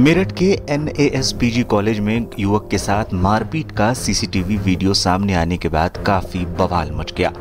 मेरठ के N college में युवक के साथ मारपीट का सीसीटीवी वीडियो सामने आने के बाद काफ़ी बवाल मच गया।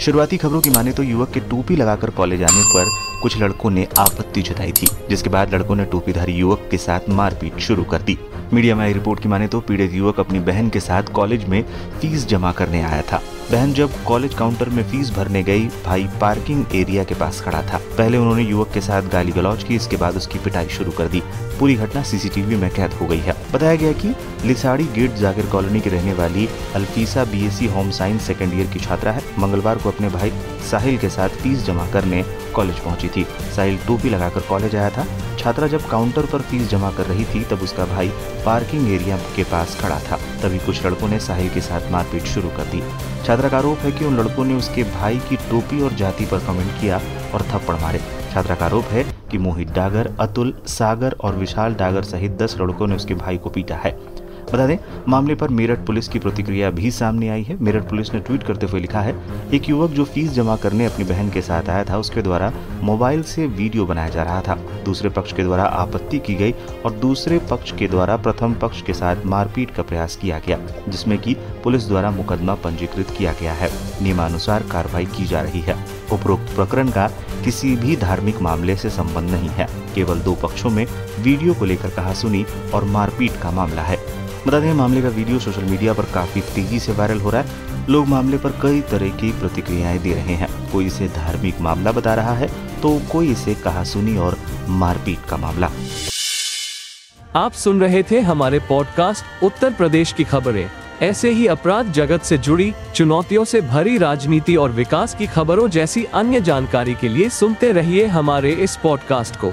शुरुआती खबरों की माने तो युवक के टोपी लगाकर कॉलेज आने पर कुछ लड़कों ने आपत्ति जताई थी, जिसके बाद लड़कों ने टोपीधारी युवक के साथ मारपीट शुरू कर दी। मीडिया में आई रिपोर्ट की माने तो पीड़ित युवक अपनी बहन के साथ कॉलेज में फ़ीस जमा करने आया था। बहन जब कॉलेज काउंटर में फ़ीस भरने गई, भाई पार्किंग एरिया के पास खड़ा था। पहले उन्होंने युवक के साथ गाली गलौज की, इसके बाद उसकी पिटाई शुरू कर दी। पूरी घटना सीसीटीवी में कैद हो गई है। बताया गया कि लिसाड़ी गेट जाकिर कॉलोनी की रहने वाली Alfisa BSc home science second year की छात्रा है। मंगलवार को अपने भाई साहिल के साथ फ़ीस जमा करने कॉलेज पहुँची थी। साहिल टोपी लगाकर कॉलेज आया था। छात्रा जब काउंटर पर फ़ीस जमा कर रही थी, तब उसका भाई पार्किंग एरिया के पास खड़ा था। तभी कुछ लड़कों ने साहिल के साथ मारपीट शुरू कर दी। छात्रा का आरोप है कि उन लड़कों ने उसके भाई की टोपी और जाति पर कमेंट किया और थप्पड़ मारे। छात्रा का आरोप है कि मोहित डागर, अतुल सागर और विशाल डागर सहित दस लड़कों ने उसके भाई को पीटा है। बता दें, मामले पर मेरठ पुलिस की प्रतिक्रिया भी सामने आई है। मेरठ पुलिस ने ट्वीट करते हुए लिखा है, एक युवक जो फ़ीस जमा करने अपनी बहन के साथ आया था, उसके द्वारा मोबाइल से वीडियो बनाया जा रहा था। दूसरे पक्ष के द्वारा आपत्ति की गई और दूसरे पक्ष के द्वारा प्रथम पक्ष के साथ मारपीट का प्रयास किया गया, जिसमें की पुलिस द्वारा मुकदमा पंजीकृत किया गया है। नियमानुसार कार्रवाई की जा रही है। उपरोक्त प्रकरण का किसी भी धार्मिक मामले से संबंध नहीं है। केवल दो पक्षों में वीडियो को लेकर कहा सुनी और मारपीट का मामला है। बता दें, मामले का वीडियो सोशल मीडिया पर काफ़ी तेज़ी से वायरल हो रहा है। लोग मामले पर कई तरह की प्रतिक्रियाएँ दे रहे हैं। कोई इसे धार्मिक मामला बता रहा है तो कोई इसे कहा सुनी और मारपीट का मामला। आप सुन रहे थे हमारे पॉडकास्ट उत्तर प्रदेश की खबरें। ऐसे ही अपराध जगत से जुड़ी, चुनौतियों से भरी राजनीति और विकास की खबरों जैसी अन्य जानकारी के लिए सुनते रहिए हमारे इस पॉडकास्ट को।